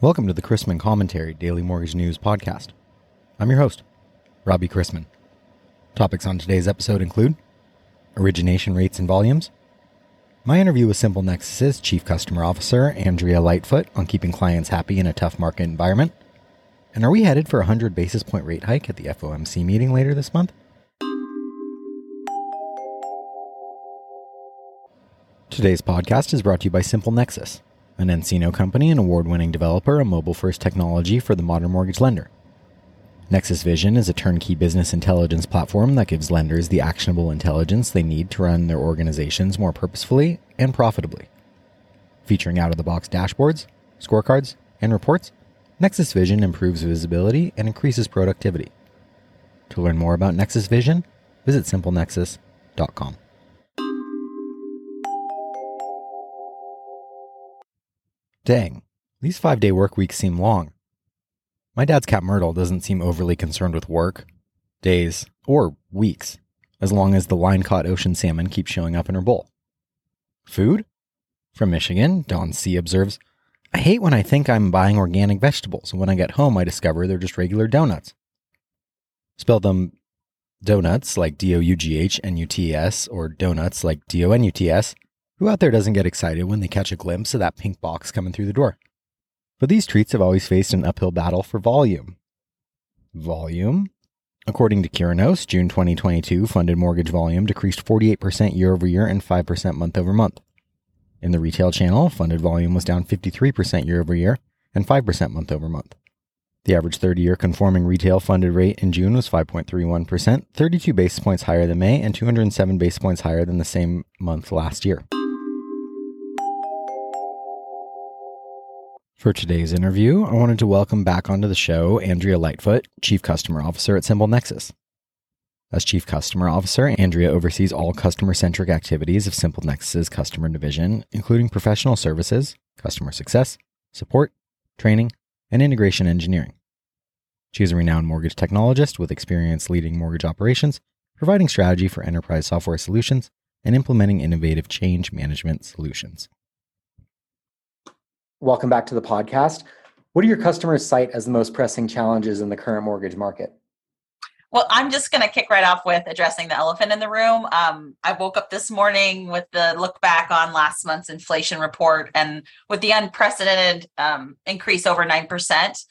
Welcome to the Chrisman Commentary Daily Mortgage News Podcast. I'm your host, Robbie Chrisman. Topics on today's episode include origination rates and volumes, my interview with Simple Nexus's Chief Customer Officer, Andrea Lightfoot, on keeping clients happy in a tough market environment, and are we headed for a 100 basis point rate hike at the FOMC meeting later this month? Today's podcast is brought to you by Simple Nexus, an nCino company and award winning developer of mobile first technology for the modern mortgage lender. Nexus Vision is a turnkey business intelligence platform that gives lenders the actionable intelligence they need to run their organizations more purposefully and profitably. Featuring out of the box dashboards, scorecards, and reports, Nexus Vision improves visibility and increases productivity. To learn more about Nexus Vision, visit simplenexus.com. Dang, these five day work weeks seem long. My dad's cat Myrtle doesn't seem overly concerned with work, days, or weeks, as long as the line caught ocean salmon keep showing up in her bowl. Food? From Michigan, Don C. observes I hate when I think I'm buying organic vegetables, and when I get home, I discover they're just regular donuts. Spell them donuts like D O U G H N U T S or donuts like D O N U T S who out there doesn't get excited when they catch a glimpse of that pink box coming through the door? But these treats have always faced an uphill battle for volume. Volume? According to Curinos, June 2022 funded mortgage volume decreased 48% year over year and 5% month over month. In the retail channel, funded volume was down 53% year over year and 5% month over month. The average 30 year conforming retail funded rate in June was 5.31%, 32 basis points higher than May and 207 basis points higher than the same month last year. For today's interview, I wanted to welcome back onto the show Andrea Lightfoot, Chief Customer Officer at Simple Nexus. As Chief Customer Officer, Andrea oversees all customer centric activities of Simple Nexus's customer division, including professional services, customer success, support, training, and integration engineering. She is a renowned mortgage technologist with experience leading mortgage operations, providing strategy for enterprise software solutions, and implementing innovative change management solutions. Welcome back to the podcast. What do your customers cite as the most pressing challenges in the current mortgage market? Well, I'm just going to kick right off with addressing the elephant in the room. Um, I woke up this morning with the look back on last month's inflation report and with the unprecedented um, increase over 9%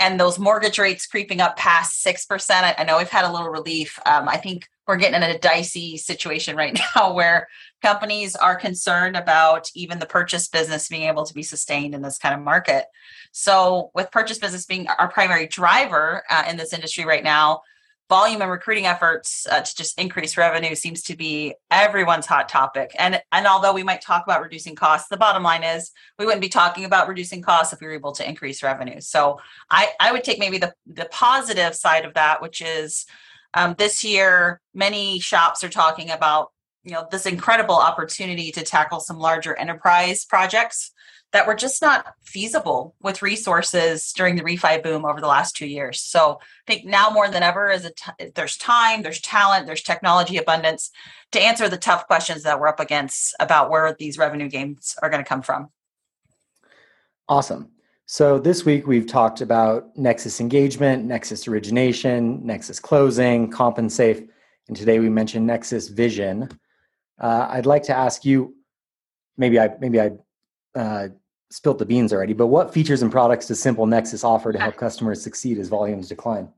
and those mortgage rates creeping up past 6%. I, I know we've had a little relief. Um, I think we're getting in a dicey situation right now where companies are concerned about even the purchase business being able to be sustained in this kind of market. So, with purchase business being our primary driver uh, in this industry right now, volume and recruiting efforts uh, to just increase revenue seems to be everyone's hot topic. And and although we might talk about reducing costs, the bottom line is we wouldn't be talking about reducing costs if we were able to increase revenue. So, I I would take maybe the the positive side of that, which is um, this year, many shops are talking about you know this incredible opportunity to tackle some larger enterprise projects that were just not feasible with resources during the refi boom over the last two years. So I think now more than ever is there's time, there's talent, there's technology abundance to answer the tough questions that we're up against about where these revenue gains are going to come from. Awesome. So this week we've talked about Nexus engagement, Nexus origination, Nexus closing, CompenSafe, and today we mentioned Nexus Vision. Uh, I'd like to ask you, maybe I maybe I uh, spilt the beans already, but what features and products does Simple Nexus offer to help customers succeed as volumes decline?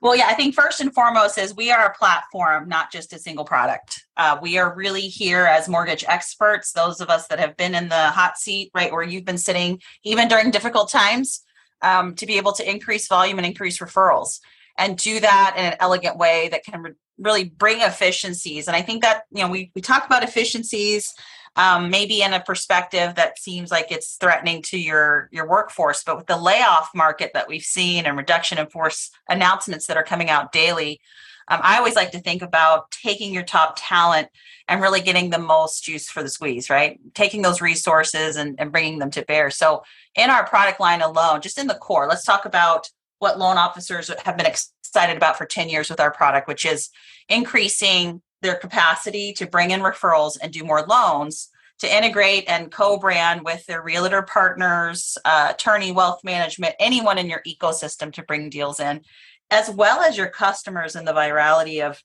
Well, yeah, I think first and foremost is we are a platform, not just a single product. Uh, we are really here as mortgage experts, those of us that have been in the hot seat, right, where you've been sitting even during difficult times, um, to be able to increase volume and increase referrals and do that in an elegant way that can re- really bring efficiencies. And I think that, you know, we, we talk about efficiencies um, maybe in a perspective that seems like it's threatening to your your workforce. But with the layoff market that we've seen and reduction in force announcements that are coming out daily, um, I always like to think about taking your top talent and really getting the most juice for the squeeze, right? Taking those resources and, and bringing them to bear. So, in our product line alone, just in the core, let's talk about what loan officers have been excited about for 10 years with our product, which is increasing their capacity to bring in referrals and do more loans to integrate and co-brand with their realtor partners, uh, attorney, wealth management, anyone in your ecosystem to bring deals in, as well as your customers and the virality of,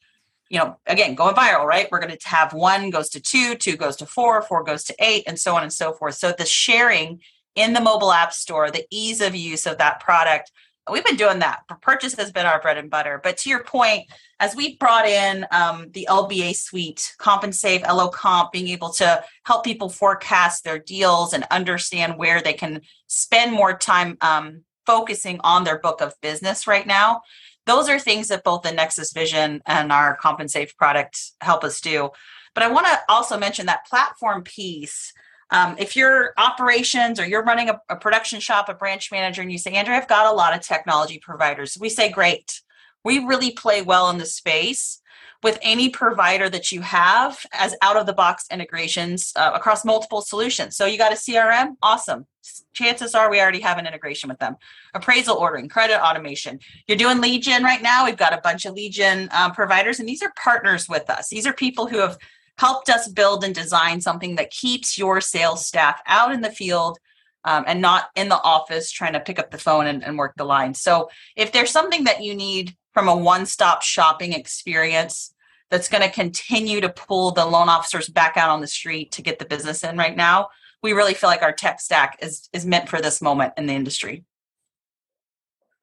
you know, again, going viral, right? We're going to have one goes to two, two goes to four, four goes to eight, and so on and so forth. So the sharing in the mobile app store, the ease of use of that product we've been doing that. Purchase has been our bread and butter. But to your point, as we brought in um, the LBA suite, CompenSafe, LO Comp, being able to help people forecast their deals and understand where they can spend more time um, focusing on their book of business right now. Those are things that both the Nexus Vision and our CompenSafe product help us do. But I want to also mention that platform piece um, if you're operations or you're running a, a, production shop, a branch manager, and you say, Andrew, I've got a lot of technology providers, we say, great. We really play well in the space with any provider that you have as out of the box integrations uh, across multiple solutions. So you got a CRM? Awesome. Chances are we already have an integration with them. Appraisal ordering, credit automation. You're doing lead gen right now. We've got a bunch of lead gen um, providers, and these are partners with us. These are people who have helped us build and design something that keeps your sales staff out in the field um, and not in the office trying to pick up the phone and, and work the line. So if there's something that you need from a one-stop shopping experience that's going to continue to pull the loan officers back out on the street to get the business in right now, we really feel like our tech stack is is meant for this moment in the industry.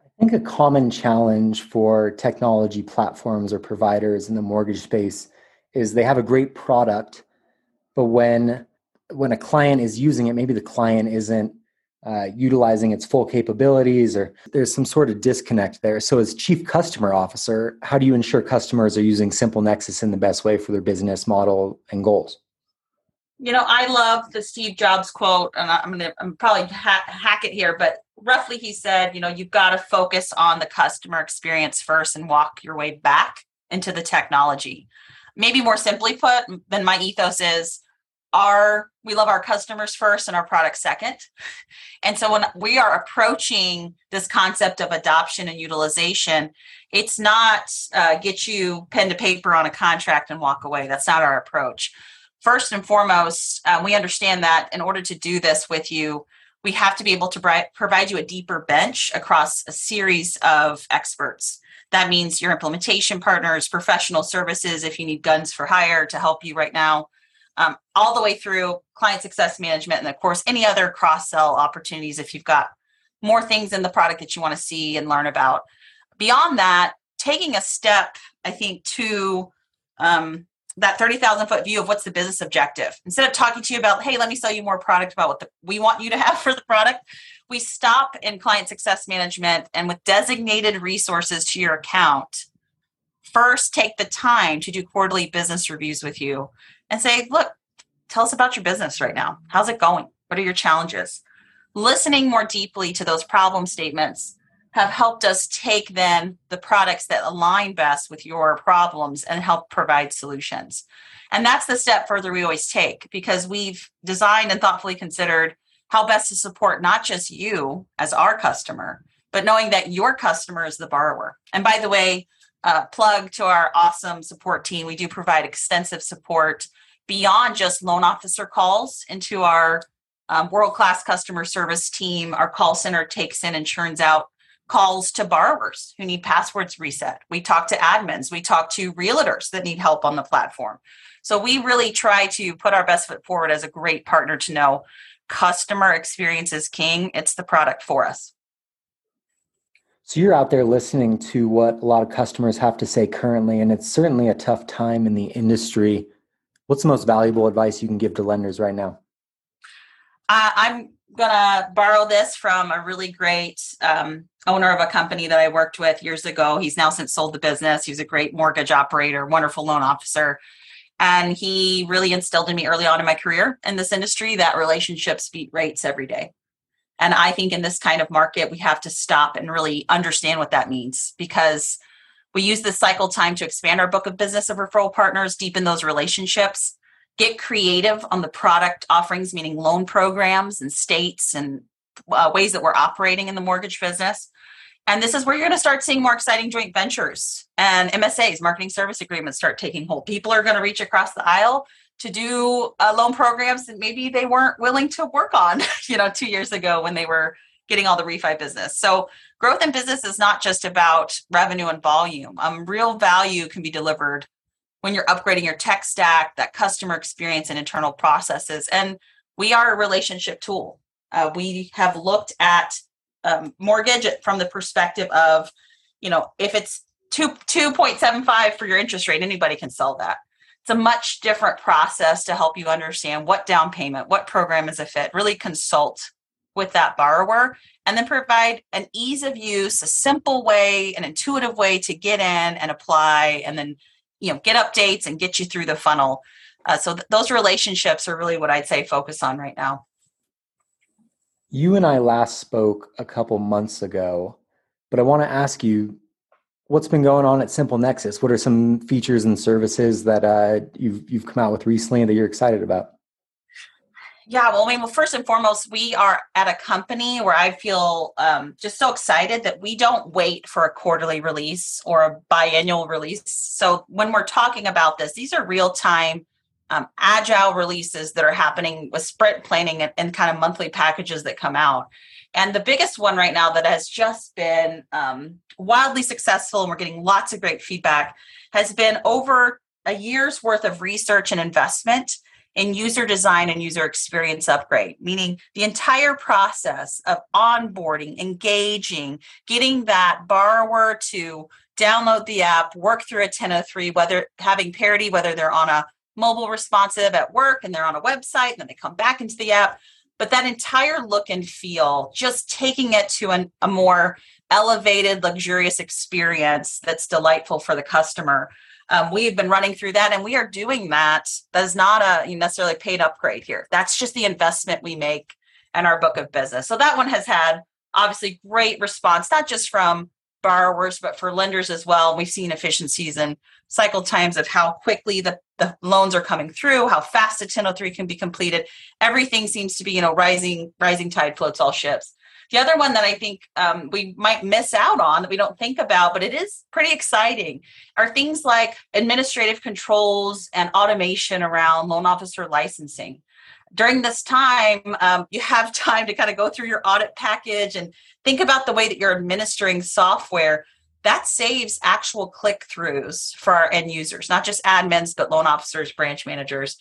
I think a common challenge for technology platforms or providers in the mortgage space is they have a great product, but when when a client is using it, maybe the client isn't uh, utilizing its full capabilities, or there's some sort of disconnect there. So, as chief customer officer, how do you ensure customers are using Simple Nexus in the best way for their business model and goals? You know, I love the Steve Jobs quote, and I'm gonna I'm probably ha- hack it here, but roughly he said, you know, you've got to focus on the customer experience first and walk your way back into the technology maybe more simply put than my ethos is our we love our customers first and our product second. And so when we are approaching this concept of adoption and utilization it's not uh, get you pen to paper on a contract and walk away. That's not our approach. First and foremost uh, we understand that in order to do this with you we have to be able to provide you a deeper bench across a series of experts that means your implementation partners, professional services, if you need guns for hire to help you right now, um, all the way through client success management, and of course, any other cross sell opportunities if you've got more things in the product that you want to see and learn about. Beyond that, taking a step, I think, to um, that 30,000 foot view of what's the business objective. Instead of talking to you about, hey, let me sell you more product about what the, we want you to have for the product, we stop in client success management and with designated resources to your account, first take the time to do quarterly business reviews with you and say, look, tell us about your business right now. How's it going? What are your challenges? Listening more deeply to those problem statements have helped us take then the products that align best with your problems and help provide solutions. And that's the step further we always take because we've designed and thoughtfully considered how best to support not just you as our customer, but knowing that your customer is the borrower. And by the way, uh, plug to our awesome support team. We do provide extensive support beyond just loan officer calls into our um, world class customer service team. Our call center takes in and churns out calls to borrowers who need passwords reset. We talk to admins. We talk to realtors that need help on the platform. So we really try to put our best foot forward as a great partner to know customer experience is king. It's the product for us. So you're out there listening to what a lot of customers have to say currently, and it's certainly a tough time in the industry. What's the most valuable advice you can give to lenders right now? Uh, I'm gonna borrow this from a really great um, owner of a company that I worked with years ago. He's now since sold the business. He's a great mortgage operator, wonderful loan officer. And he really instilled in me early on in my career in this industry that relationships beat rates every day. And I think in this kind of market, we have to stop and really understand what that means because we use this cycle time to expand our book of business of referral partners, deepen those relationships, get creative on the product offerings, meaning loan programs and states and uh, ways that we're operating in the mortgage business. And this is where you're going to start seeing more exciting joint ventures and MSAs, marketing service agreements, start taking hold. People are going to reach across the aisle to do uh, loan programs that maybe they weren't willing to work on, you know, two years ago when they were getting all the refi business. So growth in business is not just about revenue and volume. Um, real value can be delivered when you're upgrading your tech stack, that customer experience and internal processes. And we are a relationship tool. Uh, we have looked at um, mortgage from the perspective of, you know, if it's two two point seven five for your interest rate, anybody can sell that. It's a much different process to help you understand what down payment, what program is a fit. Really consult with that borrower, and then provide an ease of use, a simple way, an intuitive way to get in and apply, and then you know get updates and get you through the funnel. Uh, so th- those relationships are really what I'd say focus on right now. You and I last spoke a couple months ago, but I want to ask you what's been going on at Simple Nexus. What are some features and services that uh, you've you've come out with recently that you're excited about? Yeah, well, I mean, well, first and foremost, we are at a company where I feel um, just so excited that we don't wait for a quarterly release or a biannual release. So when we're talking about this, these are real time um, agile releases that are happening with sprint planning and, and, kind of monthly packages that come out. And the biggest one right now that has just been um, wildly successful, and we're getting lots of great feedback, has been over a year's worth of research and investment in user design and user experience upgrade, meaning the entire process of onboarding, engaging, getting that borrower to download the app, work through a 1003, whether having parity, whether they're on a mobile responsive at work and they're on a website and then they come back into the app. But that entire look and feel, just taking it to an, a more elevated, luxurious experience that's delightful for the customer. Um, we've been running through that and we are doing that. That is not a necessarily paid upgrade here. That's just the investment we make in our book of business. So that one has had obviously great response, not just from borrowers, but for lenders as well. We've seen efficiencies and cycle times of how quickly the, the loans are coming through, how fast a 1003 can be completed. Everything seems to be, you know, rising, rising tide floats all ships. The other one that I think um, we might miss out on that we don't think about, but it is pretty exciting, are things like administrative controls and automation around loan officer licensing during this time, um, you have time to kind of go through your audit package and think about the way that you're administering software that saves actual click throughs for our end users, not just admins, but loan officers, branch managers.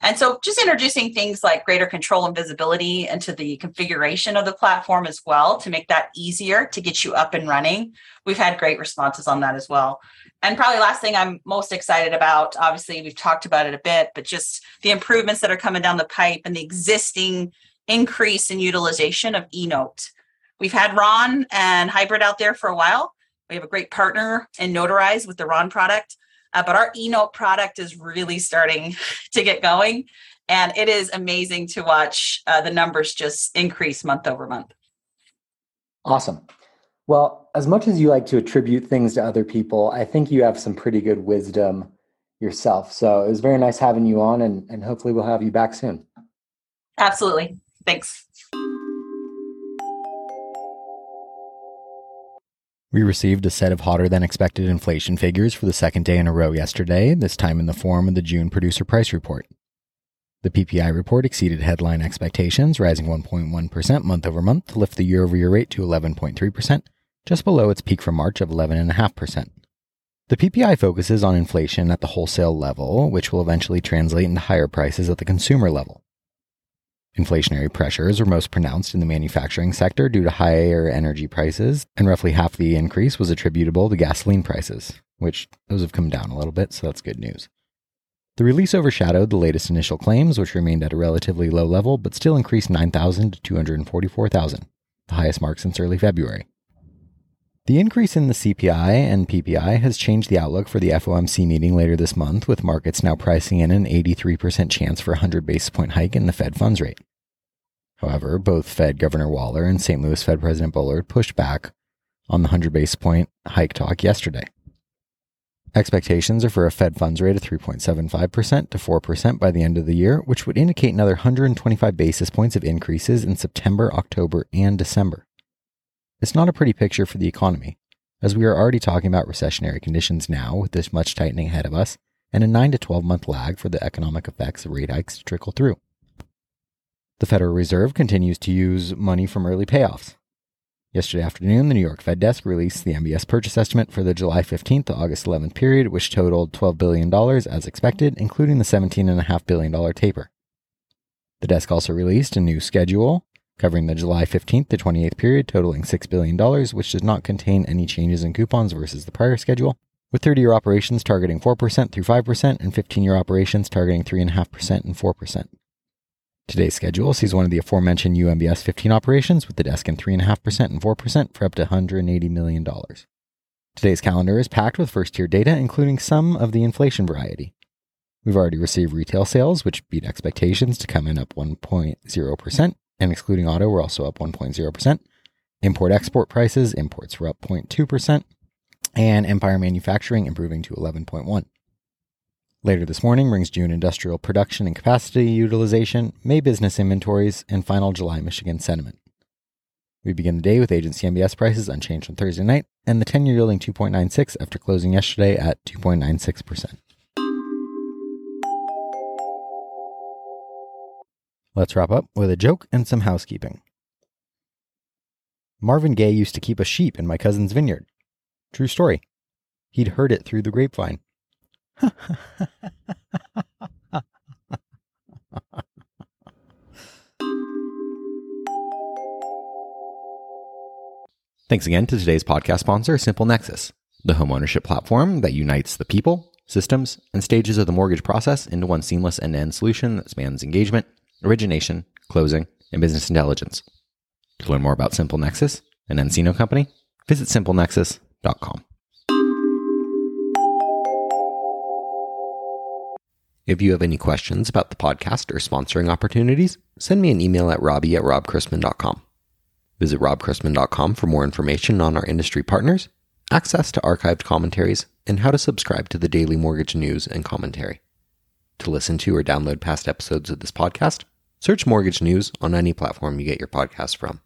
And so just introducing things like greater control and visibility into the configuration of the platform as well to make that easier to get you up and running. We've had great responses on that as well. And probably last thing I'm most excited about, obviously we've talked about it a bit, but just the improvements that are coming down the pipe and the existing increase in utilization of eNote. We've had RON and Hybrid out there for a while we have a great partner in Notarize with the RON product, uh, but our eNote product is really starting to get going. And it is amazing to watch uh, the numbers just increase month over month. Awesome. Well, as much as you like to attribute things to other people, I think you have some pretty good wisdom yourself. So it was very nice having you on, and, and hopefully we'll have you back soon. Absolutely. Thanks. We received a set of hotter than expected inflation figures for the second day in a row yesterday, this time in the form of the June producer price report. The PPI report exceeded headline expectations, rising 1.1% month over month to lift the year over year rate to 11.3%, just below its peak from March of 11.5%. The PPI focuses on inflation at the wholesale level, which will eventually translate into higher prices at the consumer level. Inflationary pressures were most pronounced in the manufacturing sector due to higher energy prices, and roughly half the increase was attributable to gasoline prices, which those have come down a little bit, so that's good news. The release overshadowed the latest initial claims, which remained at a relatively low level but still increased 9,000 to 244,000, the highest mark since early February. The increase in the CPI and PPI has changed the outlook for the FOMC meeting later this month, with markets now pricing in an 83% chance for a 100 basis point hike in the Fed funds rate. However, both Fed Governor Waller and St. Louis Fed President Bullard pushed back on the 100 basis point hike talk yesterday. Expectations are for a Fed funds rate of 3.75% to 4% by the end of the year, which would indicate another 125 basis points of increases in September, October, and December. It's not a pretty picture for the economy, as we are already talking about recessionary conditions now with this much tightening ahead of us, and a 9 to 12 month lag for the economic effects of rate hikes to trickle through. The Federal Reserve continues to use money from early payoffs. Yesterday afternoon, the New York Fed desk released the MBS purchase estimate for the July 15th to August 11th period, which totaled $12 billion as expected, including the $17.5 billion taper. The desk also released a new schedule covering the July 15th to 28th period, totaling $6 billion, which does not contain any changes in coupons versus the prior schedule, with 30 year operations targeting 4% through 5% and 15 year operations targeting 3.5% and 4%. Today's schedule sees one of the aforementioned UMBS 15 operations with the desk in 3.5% and 4% for up to $180 million. Today's calendar is packed with first tier data, including some of the inflation variety. We've already received retail sales, which beat expectations to come in up 1.0%, and excluding auto, we're also up 1.0%. Import export prices, imports were up 0.2%, and Empire Manufacturing improving to 11.1. Later this morning brings June industrial production and capacity utilization, May business inventories, and final July Michigan sentiment. We begin the day with agency MBS prices unchanged on Thursday night, and the 10 year yielding 2.96 after closing yesterday at 2.96%. Let's wrap up with a joke and some housekeeping. Marvin Gaye used to keep a sheep in my cousin's vineyard. True story. He'd heard it through the grapevine. Thanks again to today's podcast sponsor, Simple Nexus, the homeownership platform that unites the people, systems, and stages of the mortgage process into one seamless end to end solution that spans engagement, origination, closing, and business intelligence. To learn more about Simple Nexus, an nCino company, visit simplenexus.com. If you have any questions about the podcast or sponsoring opportunities, send me an email at robbie at robchrisman.com. Visit robchrisman.com for more information on our industry partners, access to archived commentaries, and how to subscribe to the daily mortgage news and commentary. To listen to or download past episodes of this podcast, search Mortgage News on any platform you get your podcast from.